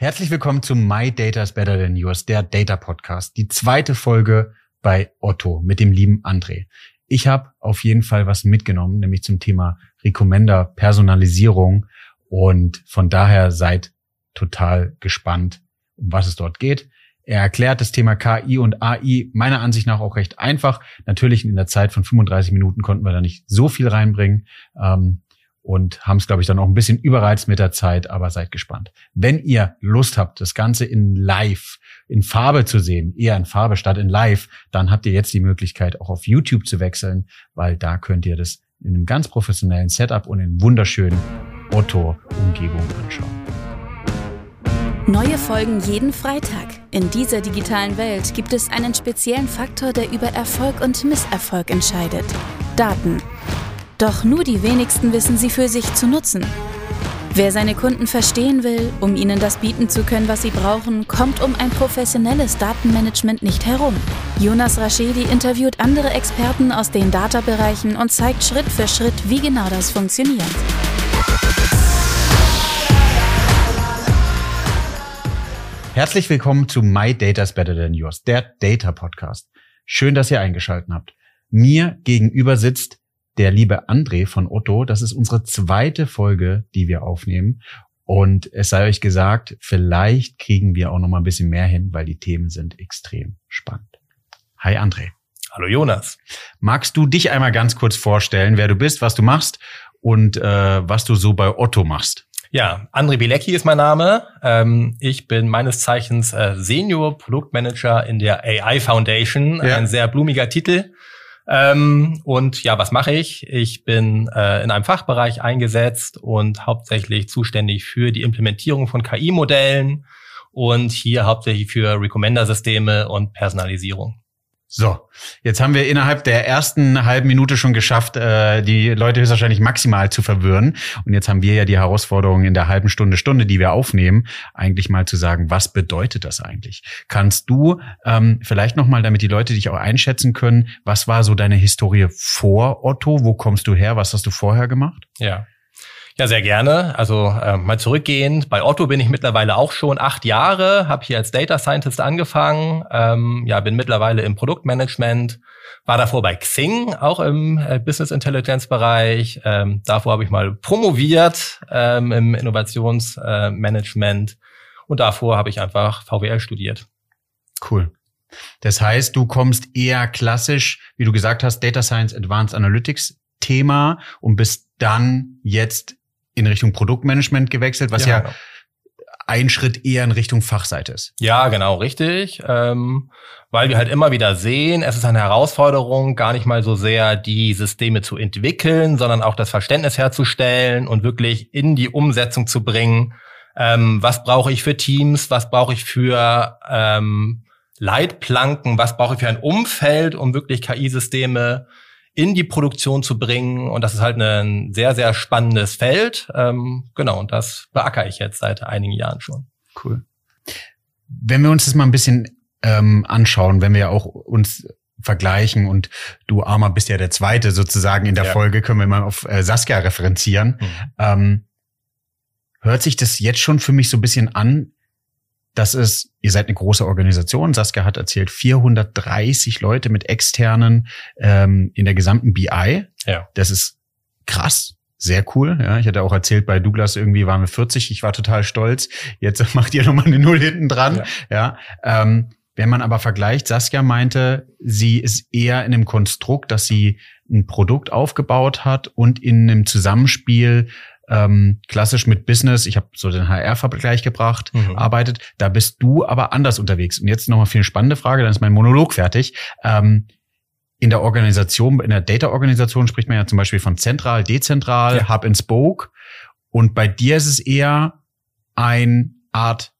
Herzlich willkommen zu My Data is Better Than Yours, der Data Podcast. Die zweite Folge bei Otto mit dem lieben André. Ich habe auf jeden Fall was mitgenommen, nämlich zum Thema Recommender, Personalisierung und von daher seid total gespannt, um was es dort geht. Er erklärt das Thema KI und AI meiner Ansicht nach auch recht einfach. Natürlich in der Zeit von 35 Minuten konnten wir da nicht so viel reinbringen. Ähm, und haben es, glaube ich, dann auch ein bisschen überreizt mit der Zeit, aber seid gespannt. Wenn ihr Lust habt, das Ganze in Live, in Farbe zu sehen, eher in Farbe statt in Live, dann habt ihr jetzt die Möglichkeit, auch auf YouTube zu wechseln, weil da könnt ihr das in einem ganz professionellen Setup und in wunderschönen Otto-Umgebung anschauen. Neue Folgen jeden Freitag. In dieser digitalen Welt gibt es einen speziellen Faktor, der über Erfolg und Misserfolg entscheidet. Daten. Doch nur die wenigsten wissen sie für sich zu nutzen. Wer seine Kunden verstehen will, um ihnen das bieten zu können, was sie brauchen, kommt um ein professionelles Datenmanagement nicht herum. Jonas Raschedi interviewt andere Experten aus den Data-Bereichen und zeigt Schritt für Schritt, wie genau das funktioniert. Herzlich willkommen zu My Data's Better Than Yours, der Data Podcast. Schön, dass ihr eingeschaltet habt. Mir gegenüber sitzt der liebe André von Otto. Das ist unsere zweite Folge, die wir aufnehmen. Und es sei euch gesagt, vielleicht kriegen wir auch noch mal ein bisschen mehr hin, weil die Themen sind extrem spannend. Hi André. Hallo Jonas. Magst du dich einmal ganz kurz vorstellen, wer du bist, was du machst und äh, was du so bei Otto machst? Ja, André Bilecki ist mein Name. Ähm, ich bin meines Zeichens äh, Senior Produktmanager in der AI Foundation. Ja. Ein sehr blumiger Titel. Ähm, und ja, was mache ich? Ich bin äh, in einem Fachbereich eingesetzt und hauptsächlich zuständig für die Implementierung von KI-Modellen und hier hauptsächlich für Recommender-Systeme und Personalisierung. So, jetzt haben wir innerhalb der ersten halben Minute schon geschafft, äh, die Leute höchstwahrscheinlich maximal zu verwirren. Und jetzt haben wir ja die Herausforderung in der halben Stunde, Stunde, die wir aufnehmen, eigentlich mal zu sagen, was bedeutet das eigentlich? Kannst du ähm, vielleicht nochmal, damit die Leute dich auch einschätzen können, was war so deine Historie vor Otto? Wo kommst du her? Was hast du vorher gemacht? Ja. Ja, sehr gerne. Also äh, mal zurückgehend. Bei Otto bin ich mittlerweile auch schon acht Jahre, habe hier als Data Scientist angefangen, ähm, ja, bin mittlerweile im Produktmanagement, war davor bei Xing, auch im äh, Business Intelligence Bereich. Ähm, davor habe ich mal promoviert ähm, im Innovationsmanagement äh, und davor habe ich einfach VWL studiert. Cool. Das heißt, du kommst eher klassisch, wie du gesagt hast, Data Science Advanced Analytics Thema und bist dann jetzt in Richtung Produktmanagement gewechselt, was ja, ja genau. ein Schritt eher in Richtung Fachseite ist. Ja, genau, richtig. Ähm, weil wir halt immer wieder sehen, es ist eine Herausforderung, gar nicht mal so sehr die Systeme zu entwickeln, sondern auch das Verständnis herzustellen und wirklich in die Umsetzung zu bringen. Ähm, was brauche ich für Teams? Was brauche ich für ähm, Leitplanken? Was brauche ich für ein Umfeld, um wirklich KI-Systeme in die Produktion zu bringen. Und das ist halt ein sehr, sehr spannendes Feld. Ähm, genau, und das beackere ich jetzt seit einigen Jahren schon. Cool. Wenn wir uns das mal ein bisschen ähm, anschauen, wenn wir auch uns vergleichen und du Armer bist ja der Zweite sozusagen in der ja. Folge, können wir mal auf äh, Saskia referenzieren. Mhm. Ähm, hört sich das jetzt schon für mich so ein bisschen an, das ist, ihr seid eine große Organisation. Saskia hat erzählt, 430 Leute mit externen ähm, in der gesamten BI. Ja. Das ist krass. Sehr cool. Ja, ich hatte auch erzählt, bei Douglas irgendwie waren wir 40. Ich war total stolz. Jetzt macht ihr nochmal eine Null hinten dran. Ja. ja ähm, wenn man aber vergleicht, Saskia meinte, sie ist eher in einem Konstrukt, dass sie ein Produkt aufgebaut hat und in einem Zusammenspiel ähm, klassisch mit Business, ich habe so den HR-Vergleich gebracht, mhm. arbeitet. Da bist du aber anders unterwegs. Und jetzt nochmal für eine spannende Frage, dann ist mein Monolog fertig. Ähm, in der Organisation, in der Data-Organisation spricht man ja zum Beispiel von zentral, dezentral, ja. Hub and Spoke. Und bei dir ist es eher ein Art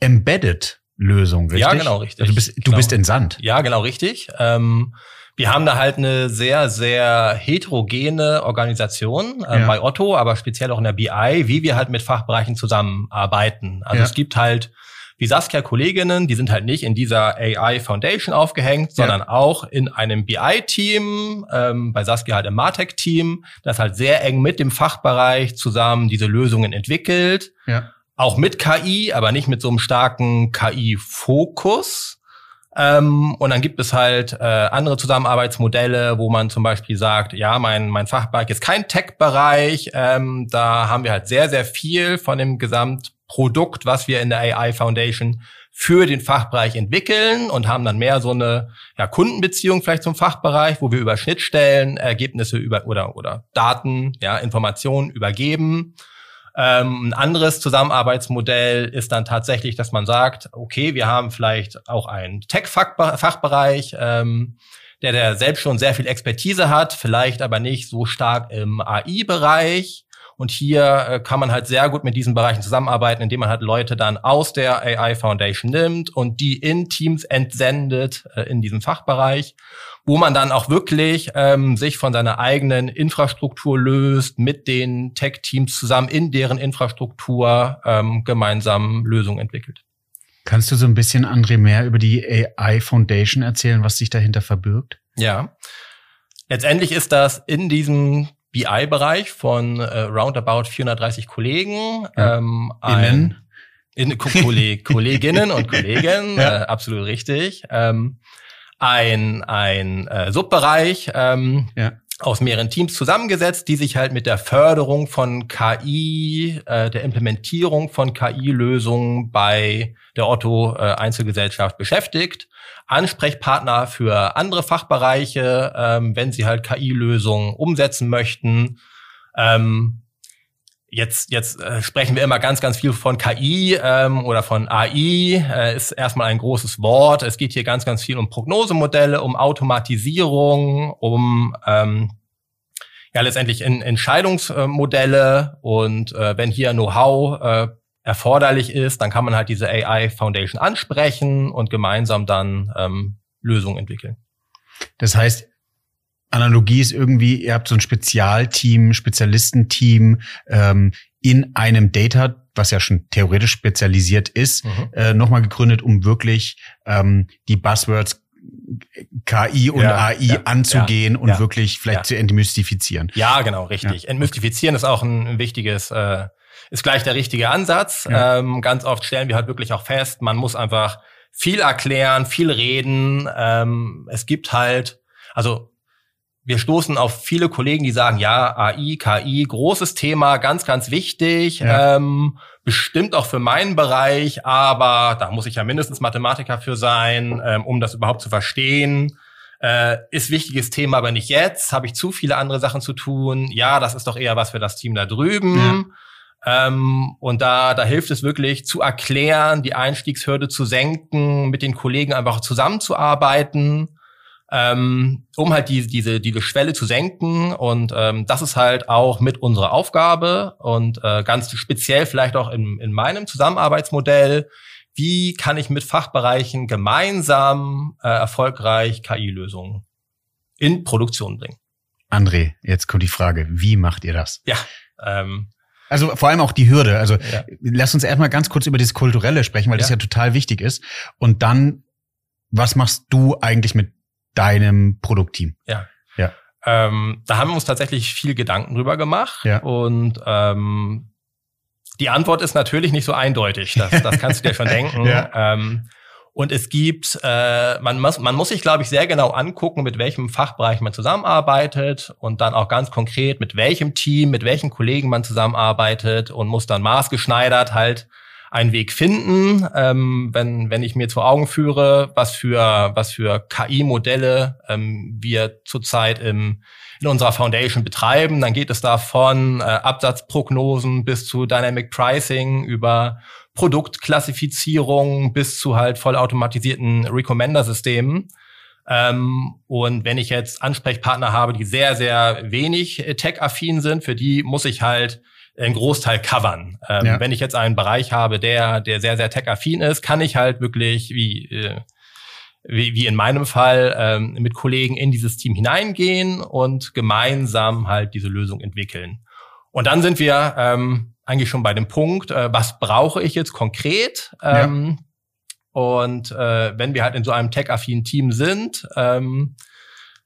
Embedded Lösung, richtig? Ja, genau, richtig. Also du bist, du genau. bist in Sand. Ja, genau, richtig. Ähm, wir haben da halt eine sehr, sehr heterogene Organisation äh, ja. bei Otto, aber speziell auch in der BI, wie wir halt mit Fachbereichen zusammenarbeiten. Also ja. es gibt halt wie Saskia Kolleginnen, die sind halt nicht in dieser AI Foundation aufgehängt, sondern ja. auch in einem BI-Team, ähm, bei Saskia halt im Martech-Team, das halt sehr eng mit dem Fachbereich zusammen diese Lösungen entwickelt. Ja. auch mit KI, aber nicht mit so einem starken KI-Fokus. Ähm, und dann gibt es halt äh, andere Zusammenarbeitsmodelle, wo man zum Beispiel sagt, ja, mein, mein Fachbereich ist kein Tech-Bereich. Ähm, da haben wir halt sehr, sehr viel von dem Gesamtprodukt, was wir in der AI Foundation für den Fachbereich entwickeln und haben dann mehr so eine ja, Kundenbeziehung vielleicht zum Fachbereich, wo wir über Schnittstellen Ergebnisse über oder oder Daten, ja, Informationen übergeben ähm, ein anderes Zusammenarbeitsmodell ist dann tatsächlich, dass man sagt, okay, wir haben vielleicht auch einen Tech-Fachbereich, ähm, der, der selbst schon sehr viel Expertise hat, vielleicht aber nicht so stark im AI-Bereich. Und hier äh, kann man halt sehr gut mit diesen Bereichen zusammenarbeiten, indem man halt Leute dann aus der AI Foundation nimmt und die in Teams entsendet äh, in diesem Fachbereich wo man dann auch wirklich ähm, sich von seiner eigenen Infrastruktur löst, mit den Tech-Teams zusammen in deren Infrastruktur ähm, gemeinsam Lösungen entwickelt. Kannst du so ein bisschen, André, mehr über die AI Foundation erzählen, was sich dahinter verbirgt? Ja. Letztendlich ist das in diesem BI-Bereich von äh, roundabout 430 Kollegen ähm, ein, in, Kolleginnen und Kollegen, ja. äh, absolut richtig. Ähm, ein, ein äh, Subbereich ähm, ja. Aus mehreren Teams zusammengesetzt, die sich halt mit der Förderung von KI, äh, der Implementierung von KI-Lösungen bei der Otto äh, Einzelgesellschaft beschäftigt. Ansprechpartner für andere Fachbereiche, ähm, wenn sie halt KI-Lösungen umsetzen möchten. Ähm, Jetzt, jetzt äh, sprechen wir immer ganz, ganz viel von KI ähm, oder von AI, äh, ist erstmal ein großes Wort. Es geht hier ganz, ganz viel um Prognosemodelle, um Automatisierung, um ähm, ja letztendlich in Entscheidungsmodelle. Und äh, wenn hier Know-how äh, erforderlich ist, dann kann man halt diese AI Foundation ansprechen und gemeinsam dann ähm, Lösungen entwickeln. Das heißt, Analogie ist irgendwie, ihr habt so ein Spezialteam, Spezialistenteam ähm, in einem Data, was ja schon theoretisch spezialisiert ist, mhm. äh, nochmal gegründet, um wirklich ähm, die Buzzwords KI und ja, AI ja, anzugehen ja, und wirklich vielleicht zu entmystifizieren. Ja, genau, richtig. Entmystifizieren ist auch ein wichtiges, äh, ist gleich der richtige Ansatz. Ähm, ganz oft stellen wir halt wirklich auch fest, man muss einfach viel erklären, viel reden. Ähm, es gibt halt, also wir stoßen auf viele Kollegen, die sagen, ja, AI, KI, großes Thema, ganz, ganz wichtig, ja. ähm, bestimmt auch für meinen Bereich, aber da muss ich ja mindestens Mathematiker für sein, ähm, um das überhaupt zu verstehen. Äh, ist wichtiges Thema, aber nicht jetzt. Habe ich zu viele andere Sachen zu tun? Ja, das ist doch eher was für das Team da drüben. Ja. Ähm, und da, da hilft es wirklich zu erklären, die Einstiegshürde zu senken, mit den Kollegen einfach zusammenzuarbeiten ähm, um halt die, diese, diese Schwelle zu senken. Und ähm, das ist halt auch mit unserer Aufgabe und äh, ganz speziell vielleicht auch in, in meinem Zusammenarbeitsmodell. Wie kann ich mit Fachbereichen gemeinsam äh, erfolgreich KI-Lösungen in Produktion bringen? André, jetzt kommt die Frage, wie macht ihr das? Ja, ähm, also vor allem auch die Hürde. Also ja. lass uns erstmal ganz kurz über das Kulturelle sprechen, weil ja. das ja total wichtig ist. Und dann, was machst du eigentlich mit deinem Produktteam? Ja. Ja. Ähm, da haben wir uns tatsächlich viel Gedanken drüber gemacht. Ja. Und ähm, die Antwort ist natürlich nicht so eindeutig. Das, das kannst du dir schon denken. Ja. Ähm, und es gibt, äh, man, muss, man muss sich, glaube ich, sehr genau angucken, mit welchem Fachbereich man zusammenarbeitet und dann auch ganz konkret, mit welchem Team, mit welchen Kollegen man zusammenarbeitet und muss dann maßgeschneidert halt einen Weg finden. Ähm, wenn, wenn ich mir zu Augen führe, was für, was für KI-Modelle ähm, wir zurzeit im, in unserer Foundation betreiben, dann geht es da von äh, Absatzprognosen bis zu Dynamic Pricing über Produktklassifizierung bis zu halt vollautomatisierten Recommender-Systemen. Ähm, und wenn ich jetzt Ansprechpartner habe, die sehr, sehr wenig äh, tech-affin sind, für die muss ich halt einen Großteil covern. Ähm, ja. Wenn ich jetzt einen Bereich habe, der, der sehr, sehr tech-affin ist, kann ich halt wirklich, wie, äh, wie, wie in meinem Fall, ähm, mit Kollegen in dieses Team hineingehen und gemeinsam halt diese Lösung entwickeln. Und dann sind wir ähm, eigentlich schon bei dem Punkt, äh, was brauche ich jetzt konkret? Ähm, ja. Und äh, wenn wir halt in so einem tech-affinen Team sind, ähm,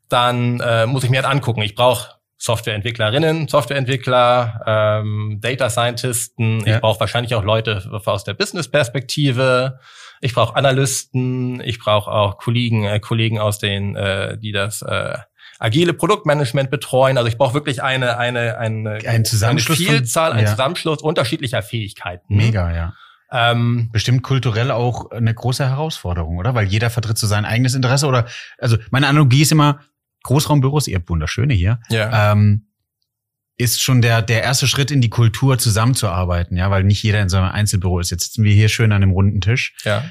dann äh, muss ich mir halt angucken, ich brauche Softwareentwicklerinnen, Softwareentwickler, ähm, Data Scientisten. Ja. Ich brauche wahrscheinlich auch Leute aus der Business-Perspektive. Ich brauche Analysten. Ich brauche auch Kollegen, äh, Kollegen aus den, äh, die das äh, agile Produktmanagement betreuen. Also ich brauche wirklich eine eine eine, ein Zusammenschluss eine Vielzahl, von, ja. ein Zusammenschluss unterschiedlicher Fähigkeiten. Mega, ja. Ähm, Bestimmt kulturell auch eine große Herausforderung, oder? Weil jeder vertritt so sein eigenes Interesse oder, also meine Analogie ist immer, Großraumbüros, ihr habt wunderschöne hier, ja. ähm, ist schon der, der erste Schritt in die Kultur zusammenzuarbeiten, ja, weil nicht jeder in so einem Einzelbüro ist. Jetzt sitzen wir hier schön an einem runden Tisch. Ja.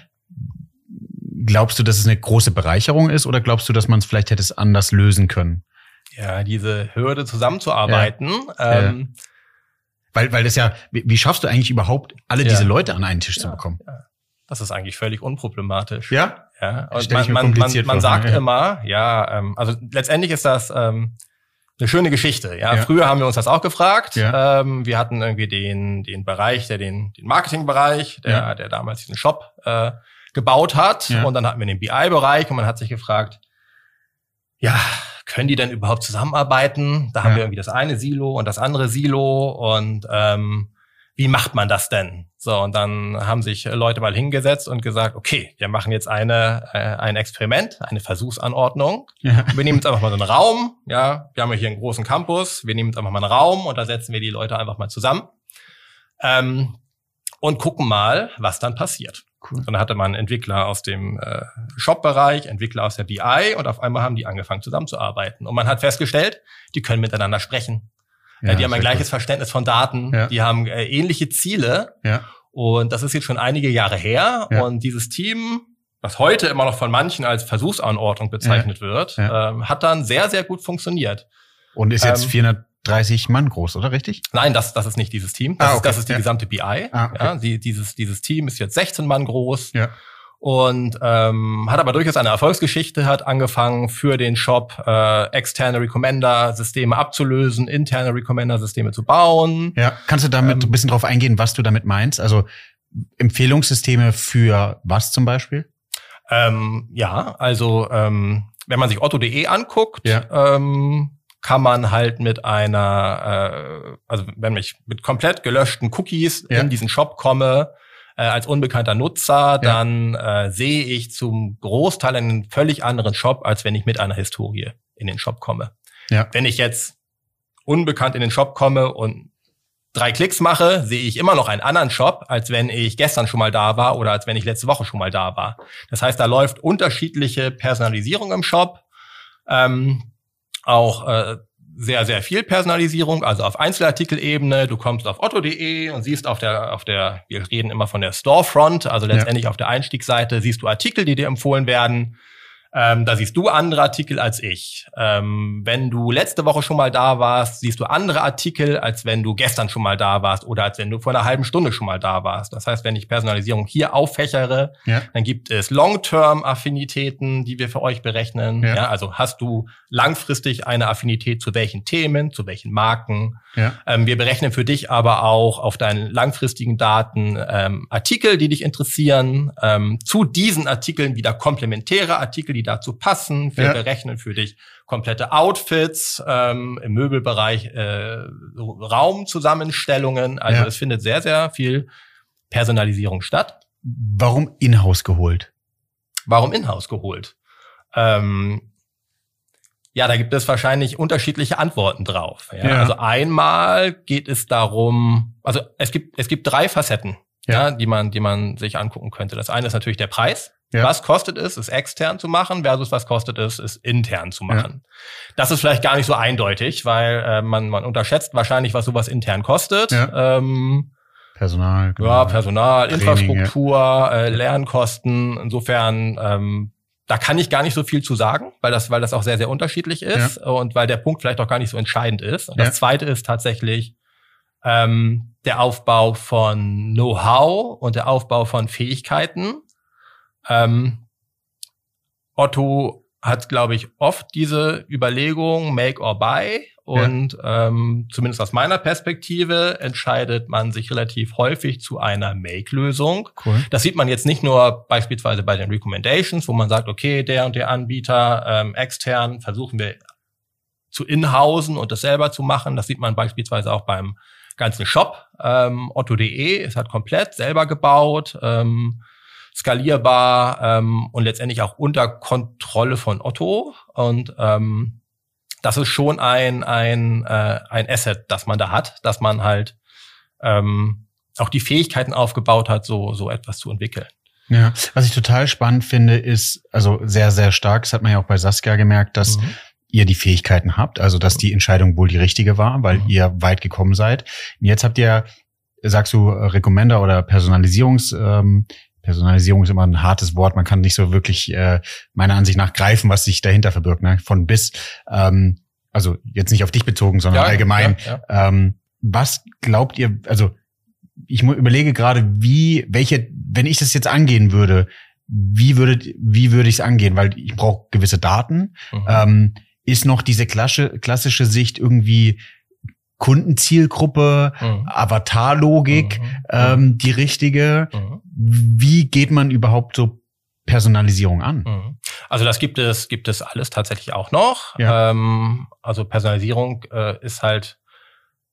Glaubst du, dass es eine große Bereicherung ist oder glaubst du, dass man es vielleicht hätte es anders lösen können? Ja, diese Hürde zusammenzuarbeiten. Ja. Ähm, ja weil, weil das ja, wie, wie schaffst du eigentlich überhaupt, alle diese Leute an einen Tisch zu bekommen? Das ist eigentlich völlig unproblematisch. Ja? Ja. Und man, man, man, man sagt ja. immer, ja, ähm, also letztendlich ist das ähm, eine schöne Geschichte. Ja, ja. früher haben wir uns das auch gefragt. Ja. Ähm, wir hatten irgendwie den, den Bereich, der den, den Marketingbereich, der, ja. der damals diesen Shop äh, gebaut hat. Und dann hatten wir den BI-Bereich und man hat sich gefragt, ja, können die denn überhaupt zusammenarbeiten? Da haben wir irgendwie das eine Silo und das andere Silo und ähm, wie macht man das denn? So, und dann haben sich Leute mal hingesetzt und gesagt, okay, wir machen jetzt eine, äh, ein Experiment, eine Versuchsanordnung. Ja. Wir nehmen jetzt einfach mal so einen Raum, ja, wir haben ja hier einen großen Campus, wir nehmen jetzt einfach mal einen Raum und da setzen wir die Leute einfach mal zusammen ähm, und gucken mal, was dann passiert. Cool. Und dann hatte man Entwickler aus dem äh, Shop-Bereich, Entwickler aus der BI und auf einmal haben die angefangen zusammenzuarbeiten. Und man hat festgestellt, die können miteinander sprechen. Ja, die haben ein gleiches gut. Verständnis von Daten, ja. die haben äh, ähnliche Ziele. Ja. Und das ist jetzt schon einige Jahre her. Ja. Und dieses Team, was heute immer noch von manchen als Versuchsanordnung bezeichnet wird, ähm, hat dann sehr, sehr gut funktioniert. Und ist jetzt ähm, 430 Mann groß, oder richtig? Nein, das, das ist nicht dieses Team. Das, ah, okay. ist, das ist die gesamte BI. Ah, okay. ja, die, dieses, dieses Team ist jetzt 16 Mann groß. Ja und ähm, hat aber durchaus eine Erfolgsgeschichte, hat angefangen für den Shop äh, externe Recommender-Systeme abzulösen, interne Recommender-Systeme zu bauen. Ja, kannst du damit ähm, ein bisschen drauf eingehen, was du damit meinst? Also Empfehlungssysteme für was zum Beispiel? Ähm, ja, also ähm, wenn man sich otto.de anguckt, ja. ähm, kann man halt mit einer, äh, also wenn ich mit komplett gelöschten Cookies ja. in diesen Shop komme, äh, als unbekannter Nutzer, dann äh, sehe ich zum Großteil einen völlig anderen Shop, als wenn ich mit einer Historie in den Shop komme. Ja. Wenn ich jetzt unbekannt in den Shop komme und drei Klicks mache, sehe ich immer noch einen anderen Shop, als wenn ich gestern schon mal da war oder als wenn ich letzte Woche schon mal da war. Das heißt, da läuft unterschiedliche Personalisierung im Shop. Ähm, auch äh, sehr, sehr viel Personalisierung, also auf Einzelartikelebene. Du kommst auf otto.de und siehst auf der, auf der, wir reden immer von der Storefront, also letztendlich ja. auf der Einstiegsseite siehst du Artikel, die dir empfohlen werden. Ähm, da siehst du andere Artikel als ich. Ähm, wenn du letzte Woche schon mal da warst, siehst du andere Artikel, als wenn du gestern schon mal da warst oder als wenn du vor einer halben Stunde schon mal da warst. Das heißt, wenn ich Personalisierung hier auffächere, ja. dann gibt es Long-Term-Affinitäten, die wir für euch berechnen. Ja. ja. also hast du langfristig eine Affinität zu welchen Themen, zu welchen Marken. Ja. Ähm, wir berechnen für dich aber auch auf deinen langfristigen Daten ähm, Artikel, die dich interessieren. Ähm, zu diesen Artikeln wieder komplementäre Artikel, die dazu passen. Wir ja. berechnen für dich komplette Outfits, ähm, im Möbelbereich äh, Raumzusammenstellungen. Also ja. es findet sehr, sehr viel Personalisierung statt. Warum in-house geholt? Warum in-house geholt? Ähm, ja, da gibt es wahrscheinlich unterschiedliche Antworten drauf. Ja? ja? Also einmal geht es darum, also es gibt es gibt drei Facetten, ja. ja, die man die man sich angucken könnte. Das eine ist natürlich der Preis. Ja. Was kostet es, es extern zu machen, versus was kostet es, es intern zu machen. Ja. Das ist vielleicht gar nicht so eindeutig, weil äh, man, man unterschätzt wahrscheinlich, was sowas intern kostet. Ja. Ähm, Personal. Genau. Ja, Personal, Training, Infrastruktur, äh, Lernkosten. Insofern, ähm, da kann ich gar nicht so viel zu sagen, weil das, weil das auch sehr, sehr unterschiedlich ist und weil der Punkt vielleicht auch gar nicht so entscheidend ist. Und das zweite ist tatsächlich ähm, der Aufbau von Know-how und der Aufbau von Fähigkeiten ähm, Otto hat, glaube ich, oft diese Überlegung, make or buy. Und ja. ähm, zumindest aus meiner Perspektive entscheidet man sich relativ häufig zu einer Make-Lösung. Cool. Das sieht man jetzt nicht nur beispielsweise bei den Recommendations, wo man sagt, okay, der und der Anbieter ähm, extern versuchen wir zu inhausen und das selber zu machen. Das sieht man beispielsweise auch beim ganzen Shop. Ähm, Otto.de ist halt komplett selber gebaut, ähm, skalierbar ähm, und letztendlich auch unter Kontrolle von Otto. Und ähm, das ist schon ein, ein, äh, ein Asset, das man da hat, dass man halt ähm, auch die Fähigkeiten aufgebaut hat, so, so etwas zu entwickeln. Ja, was ich total spannend finde, ist, also sehr, sehr stark, das hat man ja auch bei Saskia gemerkt, dass mhm. ihr die Fähigkeiten habt, also dass die Entscheidung wohl die richtige war, weil mhm. ihr weit gekommen seid. Und jetzt habt ihr, sagst du, Recommender oder Personalisierungs, ähm, Personalisierung ist immer ein hartes Wort, man kann nicht so wirklich äh, meiner Ansicht nach greifen, was sich dahinter verbirgt, ne? von bis. Ähm, also jetzt nicht auf dich bezogen, sondern ja, allgemein. Ja, ja. Ähm, was glaubt ihr, also ich überlege gerade, wie, welche, wenn ich das jetzt angehen würde, wie würde, wie würde ich es angehen? Weil ich brauche gewisse Daten. Mhm. Ähm, ist noch diese klassische, klassische Sicht irgendwie Kundenzielgruppe, mhm. Avatarlogik mhm. ähm, die richtige? Wie geht man überhaupt so Personalisierung an? Mhm. Also das gibt es, gibt es alles tatsächlich auch noch. Ja. Ähm, also Personalisierung äh, ist halt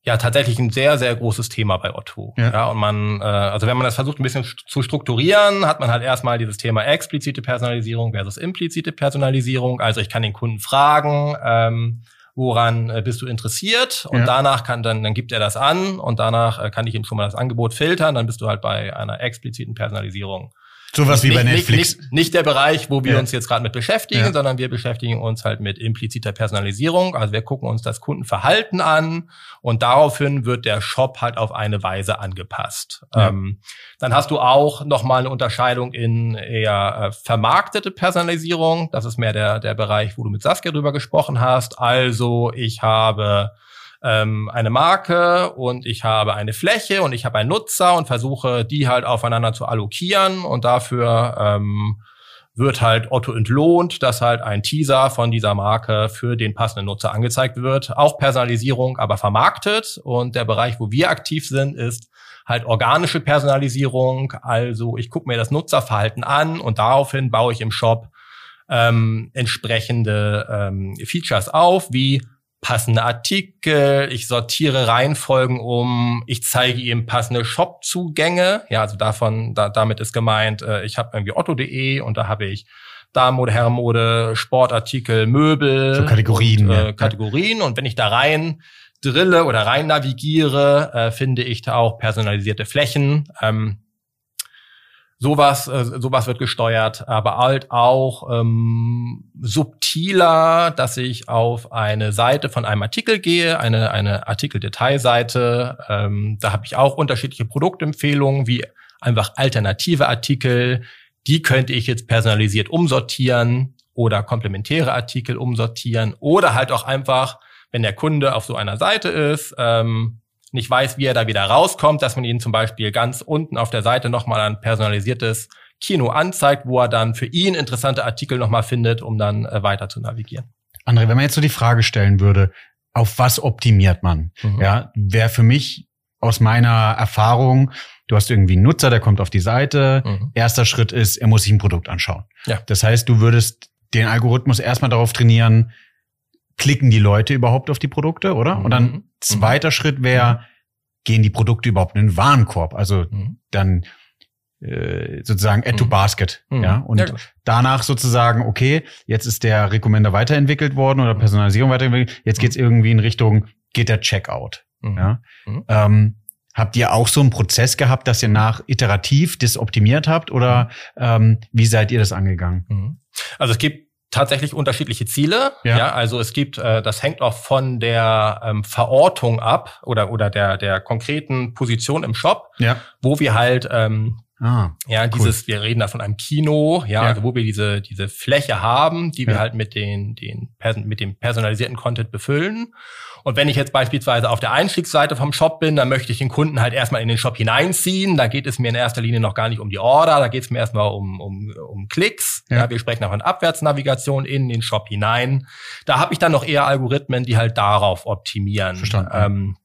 ja tatsächlich ein sehr, sehr großes Thema bei Otto. Ja. ja und man, äh, also wenn man das versucht, ein bisschen zu strukturieren, hat man halt erstmal dieses Thema explizite Personalisierung versus implizite Personalisierung. Also ich kann den Kunden fragen, ähm, woran äh, bist du interessiert? Und ja. danach kann dann, dann gibt er das an und danach äh, kann ich ihm schon mal das Angebot filtern, dann bist du halt bei einer expliziten Personalisierung Sowas wie bei Netflix. Nicht, nicht, nicht, der Bereich, wo wir ja. uns jetzt gerade mit beschäftigen, ja. sondern wir beschäftigen uns halt mit impliziter Personalisierung. Also wir gucken uns das Kundenverhalten an und daraufhin wird der Shop halt auf eine Weise angepasst. Ja. Ähm, dann hast du auch nochmal eine Unterscheidung in eher äh, vermarktete Personalisierung. Das ist mehr der, der Bereich, wo du mit Saskia drüber gesprochen hast. Also ich habe ähm, eine Marke und ich habe eine Fläche und ich habe einen Nutzer und versuche die halt aufeinander zu allokieren und dafür ähm, wird halt Otto entlohnt, dass halt ein Teaser von dieser Marke für den passenden Nutzer angezeigt wird. Auch Personalisierung, aber vermarktet. Und der Bereich, wo wir aktiv sind, ist halt organische Personalisierung. Also ich gucke mir das Nutzerverhalten an und daraufhin baue ich im Shop ähm, entsprechende ähm, Features auf, wie passende Artikel, ich sortiere Reihenfolgen um, ich zeige ihm passende Shop-Zugänge. Ja, also davon, da, damit ist gemeint, äh, ich habe irgendwie otto.de und da habe ich Damenmode, Herrenmode, Sportartikel, Möbel. So Kategorien. Und, äh, Kategorien. Und wenn ich da rein drille oder rein navigiere, äh, finde ich da auch personalisierte Flächen. Ähm, Sowas, äh, sowas wird gesteuert, aber halt auch ähm, subtiler, dass ich auf eine Seite von einem Artikel gehe, eine, eine Artikeldetailseite. Ähm, da habe ich auch unterschiedliche Produktempfehlungen, wie einfach alternative Artikel. Die könnte ich jetzt personalisiert umsortieren oder komplementäre Artikel umsortieren oder halt auch einfach, wenn der Kunde auf so einer Seite ist, ähm, nicht weiß, wie er da wieder rauskommt, dass man ihn zum Beispiel ganz unten auf der Seite nochmal ein personalisiertes Kino anzeigt, wo er dann für ihn interessante Artikel nochmal findet, um dann äh, weiter zu navigieren. André, wenn man jetzt so die Frage stellen würde, auf was optimiert man? Mhm. Ja, wäre für mich aus meiner Erfahrung, du hast irgendwie einen Nutzer, der kommt auf die Seite. Mhm. Erster Schritt ist, er muss sich ein Produkt anschauen. Ja. Das heißt, du würdest den Algorithmus erstmal darauf trainieren, klicken die Leute überhaupt auf die Produkte, oder? Und dann mhm. zweiter mhm. Schritt wäre, mhm. gehen die Produkte überhaupt in den Warenkorb? Also mhm. dann äh, sozusagen Add to mhm. Basket, mhm. ja. Und ja, danach sozusagen, okay, jetzt ist der Recommender weiterentwickelt worden oder Personalisierung weiterentwickelt, jetzt geht's irgendwie in Richtung, geht der Checkout, ja. Ähm, Habt ihr auch so einen Prozess gehabt, dass ihr nach iterativ das optimiert habt oder ähm, wie seid ihr das angegangen? Also es gibt tatsächlich unterschiedliche Ziele. Ja. ja also es gibt, äh, das hängt auch von der ähm, Verortung ab oder oder der der konkreten Position im Shop, ja. wo wir halt ähm, Ah, ja, dieses, cool. wir reden da von einem Kino, ja, ja, also wo wir diese, diese Fläche haben, die wir ja. halt mit den, den, mit dem personalisierten Content befüllen. Und wenn ich jetzt beispielsweise auf der Einstiegsseite vom Shop bin, dann möchte ich den Kunden halt erstmal in den Shop hineinziehen. Da geht es mir in erster Linie noch gar nicht um die Order, da geht es mir erstmal um, um, um Klicks. Ja. ja wir sprechen auch von Abwärtsnavigation in den Shop hinein. Da habe ich dann noch eher Algorithmen, die halt darauf optimieren. Verstanden. Ähm,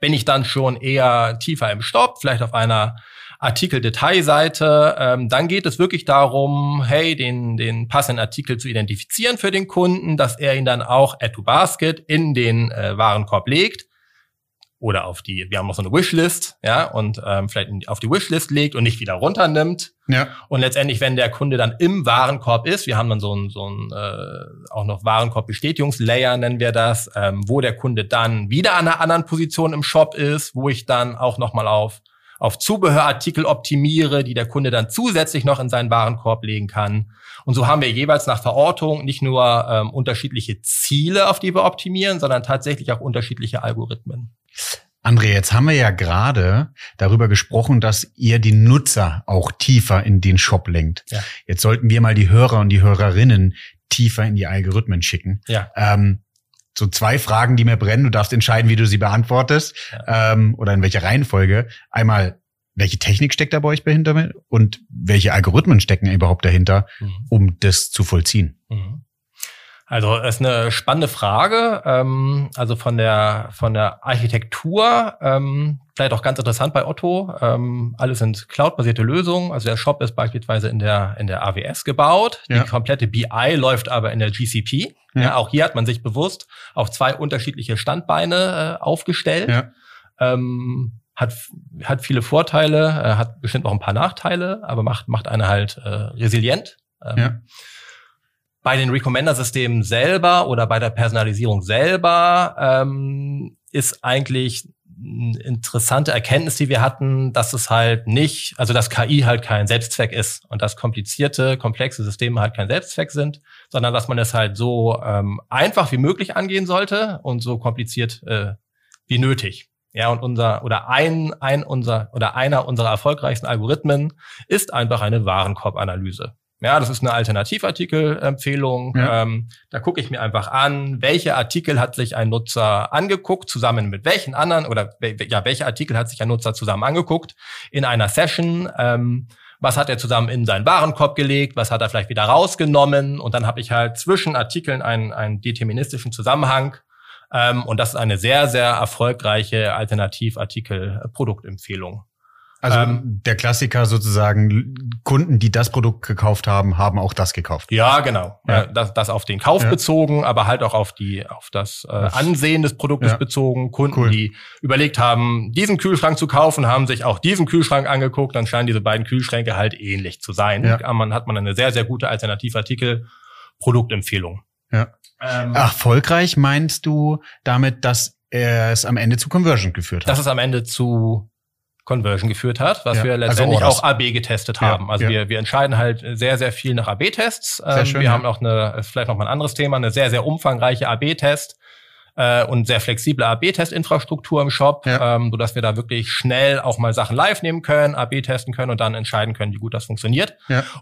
bin ich dann schon eher tiefer im Stopp, vielleicht auf einer Artikel-Detailseite. Ähm, dann geht es wirklich darum, hey, den, den passenden Artikel zu identifizieren für den Kunden, dass er ihn dann auch add to basket in den äh, Warenkorb legt oder auf die, wir haben noch so eine Wishlist, ja, und ähm, vielleicht auf die Wishlist legt und nicht wieder runternimmt. Ja. Und letztendlich, wenn der Kunde dann im Warenkorb ist, wir haben dann so ein, so ein äh, auch noch Warenkorb-Bestätigungslayer, nennen wir das, ähm, wo der Kunde dann wieder an einer anderen Position im Shop ist, wo ich dann auch nochmal auf auf Zubehörartikel optimiere, die der Kunde dann zusätzlich noch in seinen Warenkorb legen kann. Und so haben wir jeweils nach Verortung nicht nur ähm, unterschiedliche Ziele, auf die wir optimieren, sondern tatsächlich auch unterschiedliche Algorithmen. André, jetzt haben wir ja gerade darüber gesprochen, dass ihr die Nutzer auch tiefer in den Shop lenkt. Ja. Jetzt sollten wir mal die Hörer und die Hörerinnen tiefer in die Algorithmen schicken. Ja. Ähm, so zwei Fragen, die mir brennen. Du darfst entscheiden, wie du sie beantwortest ja. ähm, oder in welcher Reihenfolge. Einmal, welche Technik steckt da bei euch dahinter und welche Algorithmen stecken überhaupt dahinter, mhm. um das zu vollziehen? Mhm. Also ist eine spannende Frage. Ähm, also von der von der Architektur ähm, vielleicht auch ganz interessant bei Otto. Ähm, alles sind cloud-basierte Lösungen. Also der Shop ist beispielsweise in der in der AWS gebaut. Ja. Die komplette BI läuft aber in der GCP. Ja. ja. auch hier hat man sich bewusst auf zwei unterschiedliche Standbeine äh, aufgestellt. Ja. Ähm, hat, hat viele Vorteile, äh, hat bestimmt auch ein paar Nachteile, aber macht, macht eine halt äh, resilient. Ähm, ja bei den Recommender-Systemen selber oder bei der Personalisierung selber ähm, ist eigentlich eine interessante Erkenntnis, die wir hatten, dass es halt nicht, also dass KI halt kein Selbstzweck ist und dass komplizierte, komplexe Systeme halt kein Selbstzweck sind, sondern dass man es halt so ähm, einfach wie möglich angehen sollte und so kompliziert äh, wie nötig. Ja, und unser oder ein, ein unser oder einer unserer erfolgreichsten Algorithmen ist einfach eine Warenkorbanalyse. Ja, das ist eine Alternativartikelempfehlung. Ja. Ähm, da gucke ich mir einfach an, welche Artikel hat sich ein Nutzer angeguckt, zusammen mit welchen anderen oder ja, welche Artikel hat sich ein Nutzer zusammen angeguckt in einer Session. Ähm, was hat er zusammen in seinen Warenkorb gelegt, was hat er vielleicht wieder rausgenommen und dann habe ich halt zwischen Artikeln einen, einen deterministischen Zusammenhang ähm, und das ist eine sehr, sehr erfolgreiche Alternativartikel-Produktempfehlung. Also ähm, der Klassiker sozusagen, Kunden, die das Produkt gekauft haben, haben auch das gekauft. Ja, genau. Ja. Das, das auf den Kauf ja. bezogen, aber halt auch auf die, auf das äh, Ansehen des Produktes ja. bezogen. Kunden, cool. die überlegt haben, diesen Kühlschrank zu kaufen, haben sich auch diesen Kühlschrank angeguckt, dann scheinen diese beiden Kühlschränke halt ähnlich zu sein. Ja. Man hat man eine sehr, sehr gute Alternativartikel Produktempfehlung. Ja. Ähm, Erfolgreich meinst du damit, dass es am Ende zu Conversion geführt hat? Dass es am Ende zu Conversion geführt hat, was ja, wir also letztendlich also auch AB getestet ja, haben. Also ja. wir, wir entscheiden halt sehr, sehr viel nach AB-Tests. Ähm, wir haben auch eine, vielleicht noch mal ein anderes Thema, eine sehr, sehr umfangreiche AB-Test äh, und sehr flexible AB-Test-Infrastruktur im Shop, ähm, so dass wir da wirklich schnell auch mal Sachen live nehmen können, AB testen können und dann entscheiden können, wie gut das funktioniert.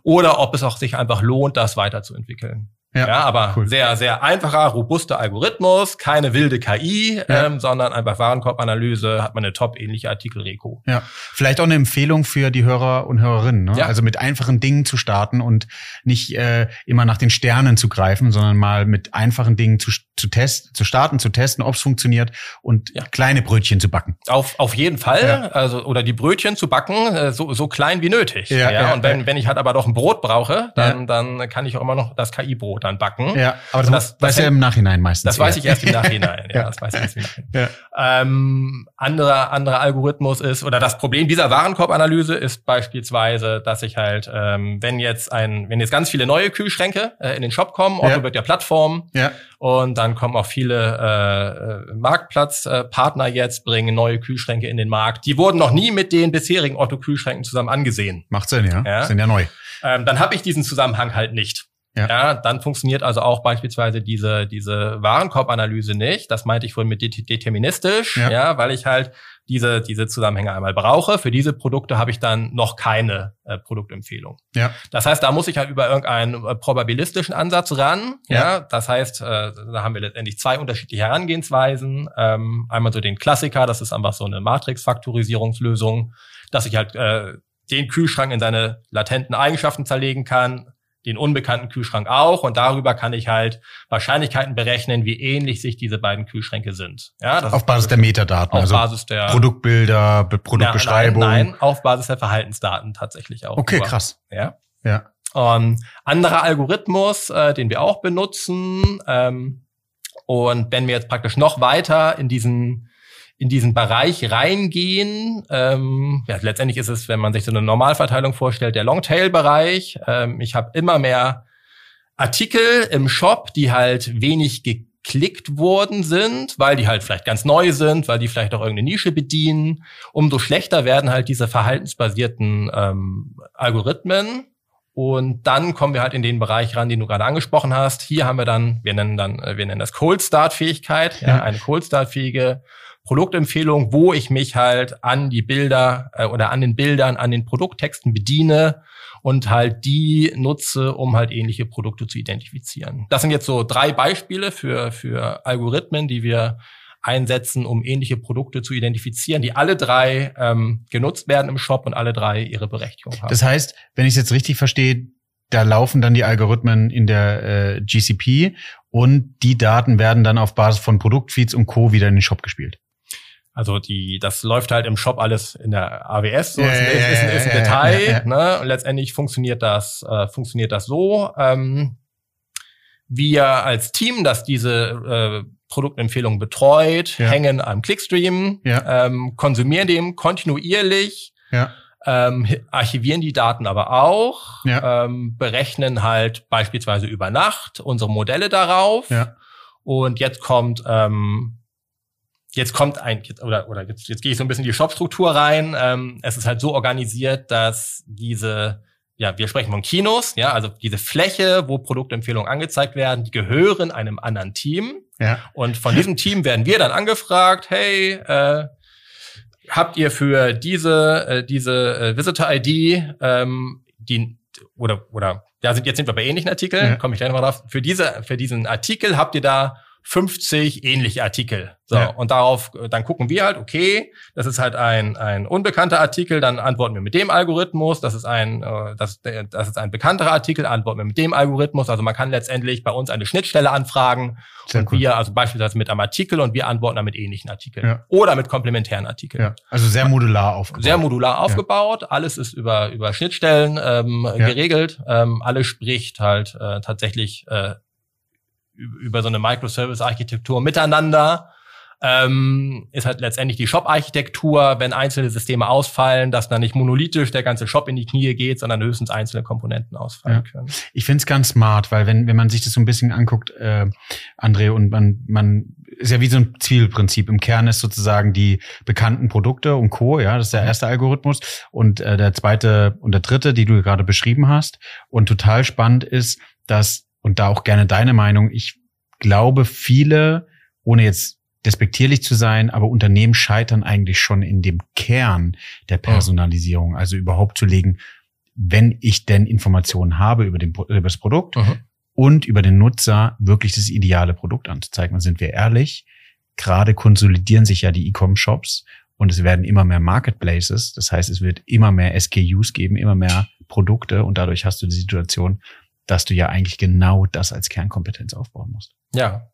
Oder ob es auch sich einfach lohnt, das weiterzuentwickeln. Ja, ja aber cool. sehr, sehr einfacher, robuster Algorithmus, keine wilde KI, ja. ähm, sondern einfach Warenkorbanalyse, hat man eine top-ähnliche Artikelreko. Ja, vielleicht auch eine Empfehlung für die Hörer und Hörerinnen. Ne? Ja. Also mit einfachen Dingen zu starten und nicht äh, immer nach den Sternen zu greifen, sondern mal mit einfachen Dingen zu, zu testen, zu starten, zu testen, ob es funktioniert und ja. kleine Brötchen zu backen. Auf, auf jeden Fall, also oder die Brötchen zu backen, äh, so, so klein wie nötig. Ja, ja, und wenn, wenn ich halt aber doch ein Brot brauche, dann, dann kann ich auch immer noch das KI-Brot dann backen. Ja, aber das, das weiß ja im Nachhinein meistens. Das eher. weiß ich erst im Nachhinein. ja, das weiß ich erst im Nachhinein. Ja. Ähm, anderer, anderer Algorithmus ist, oder das Problem dieser Warenkorbanalyse ist beispielsweise, dass ich halt, ähm, wenn jetzt ein, wenn jetzt ganz viele neue Kühlschränke äh, in den Shop kommen, Otto ja. wird ja Plattform, ja. und dann kommen auch viele äh, Marktplatzpartner äh, jetzt, bringen neue Kühlschränke in den Markt. Die wurden noch nie mit den bisherigen Otto-Kühlschränken zusammen angesehen. Macht Sinn, ja. ja. Sind ja neu. Ähm, dann habe ich diesen Zusammenhang halt nicht. Ja. ja, dann funktioniert also auch beispielsweise diese, diese Warenkorbanalyse nicht. Das meinte ich vorhin mit deterministisch, ja. ja, weil ich halt diese, diese Zusammenhänge einmal brauche. Für diese Produkte habe ich dann noch keine äh, Produktempfehlung. Ja. Das heißt, da muss ich halt über irgendeinen äh, probabilistischen Ansatz ran. Ja. ja. Das heißt, äh, da haben wir letztendlich zwei unterschiedliche Herangehensweisen. Ähm, einmal so den Klassiker, das ist einfach so eine Matrix-Faktorisierungslösung, dass ich halt äh, den Kühlschrank in seine latenten Eigenschaften zerlegen kann, den unbekannten Kühlschrank auch und darüber kann ich halt Wahrscheinlichkeiten berechnen, wie ähnlich sich diese beiden Kühlschränke sind. Ja, das auf Basis der Metadaten, auf also Basis der Produktbilder, Produktbeschreibung. Nein, nein, auf Basis der Verhaltensdaten tatsächlich auch. Okay, krass. Ja. Ja. Um, anderer Algorithmus, äh, den wir auch benutzen, ähm, und wenn wir jetzt praktisch noch weiter in diesen in diesen Bereich reingehen. Ähm, ja, letztendlich ist es, wenn man sich so eine Normalverteilung vorstellt, der Longtail-Bereich. Ähm, ich habe immer mehr Artikel im Shop, die halt wenig geklickt worden sind, weil die halt vielleicht ganz neu sind, weil die vielleicht auch irgendeine Nische bedienen. Umso schlechter werden halt diese verhaltensbasierten ähm, Algorithmen. Und dann kommen wir halt in den Bereich ran, den du gerade angesprochen hast. Hier haben wir dann, wir nennen dann, äh, wir nennen das Cold Start Fähigkeit, ja, ja eine Cold Start fähige Produktempfehlung, wo ich mich halt an die Bilder äh, oder an den Bildern, an den Produkttexten bediene und halt die nutze, um halt ähnliche Produkte zu identifizieren. Das sind jetzt so drei Beispiele für, für Algorithmen, die wir einsetzen, um ähnliche Produkte zu identifizieren, die alle drei ähm, genutzt werden im Shop und alle drei ihre Berechtigung haben. Das heißt, wenn ich es jetzt richtig verstehe, da laufen dann die Algorithmen in der äh, GCP und die Daten werden dann auf Basis von Produktfeeds und Co. wieder in den Shop gespielt. Also die, das läuft halt im Shop alles in der AWS, so ja, ist, ist, ist, ist, ein Detail. Ja, ja. Ne? Und letztendlich funktioniert das, äh, funktioniert das so. Ähm, wir als Team, das diese äh, Produktempfehlung betreut, hängen am Clickstream, ähm, konsumieren dem kontinuierlich, ähm, archivieren die Daten aber auch, ähm, berechnen halt beispielsweise über Nacht unsere Modelle darauf. Und jetzt kommt ähm, jetzt kommt ein, oder, oder jetzt, jetzt gehe ich so ein bisschen in die Shop-Struktur rein. Ähm, es ist halt so organisiert, dass diese, ja, wir sprechen von Kinos, ja, also diese Fläche, wo Produktempfehlungen angezeigt werden, die gehören einem anderen Team. Ja. Und von diesem Team werden wir dann angefragt, hey, äh, habt ihr für diese, äh, diese äh, Visitor-ID, ähm, die, oder, oder, ja, sind, jetzt sind wir bei ähnlichen Artikeln, ja. komme ich gleich nochmal drauf. Für diese, für diesen Artikel habt ihr da 50 ähnliche Artikel. So, ja. und darauf, dann gucken wir halt, okay, das ist halt ein, ein unbekannter Artikel, dann antworten wir mit dem Algorithmus, das ist ein, äh, das, das ist ein bekannterer Artikel, antworten wir mit dem Algorithmus. Also man kann letztendlich bei uns eine Schnittstelle anfragen Sehr und cool. wir, also beispielsweise mit einem Artikel und wir antworten dann mit ähnlichen Artikeln. Ja. Oder mit komplementären Artikeln. Ja. Also sehr modular aufgebaut. Sehr modular aufgebaut. Alles ist über, über Schnittstellen ähm, geregelt. Ähm, alles spricht halt äh, tatsächlich äh, über so eine Microservice-Architektur miteinander. Ähm, ist halt letztendlich die Shop-Architektur, wenn einzelne Systeme ausfallen, dass dann nicht monolithisch der ganze Shop in die Knie geht, sondern höchstens einzelne Komponenten ausfallen ja. können. Ich finde es ganz smart, weil wenn, wenn man sich das so ein bisschen anguckt, äh, André, und man, man ist ja wie so ein Zielprinzip. Im Kern ist sozusagen die bekannten Produkte und Co., ja, das ist der erste Algorithmus. Und äh, der zweite und der dritte, die du gerade beschrieben hast. Und total spannend ist, dass und da auch gerne deine Meinung. Ich glaube, viele, ohne jetzt despektierlich zu sein, aber Unternehmen scheitern eigentlich schon in dem Kern der Personalisierung. Also überhaupt zu legen, wenn ich denn Informationen habe über, den, über das Produkt mhm. und über den Nutzer, wirklich das ideale Produkt anzuzeigen. Und sind wir ehrlich, gerade konsolidieren sich ja die E-Com-Shops und es werden immer mehr Marketplaces. Das heißt, es wird immer mehr SKUs geben, immer mehr Produkte und dadurch hast du die Situation, dass du ja eigentlich genau das als Kernkompetenz aufbauen musst. Ja.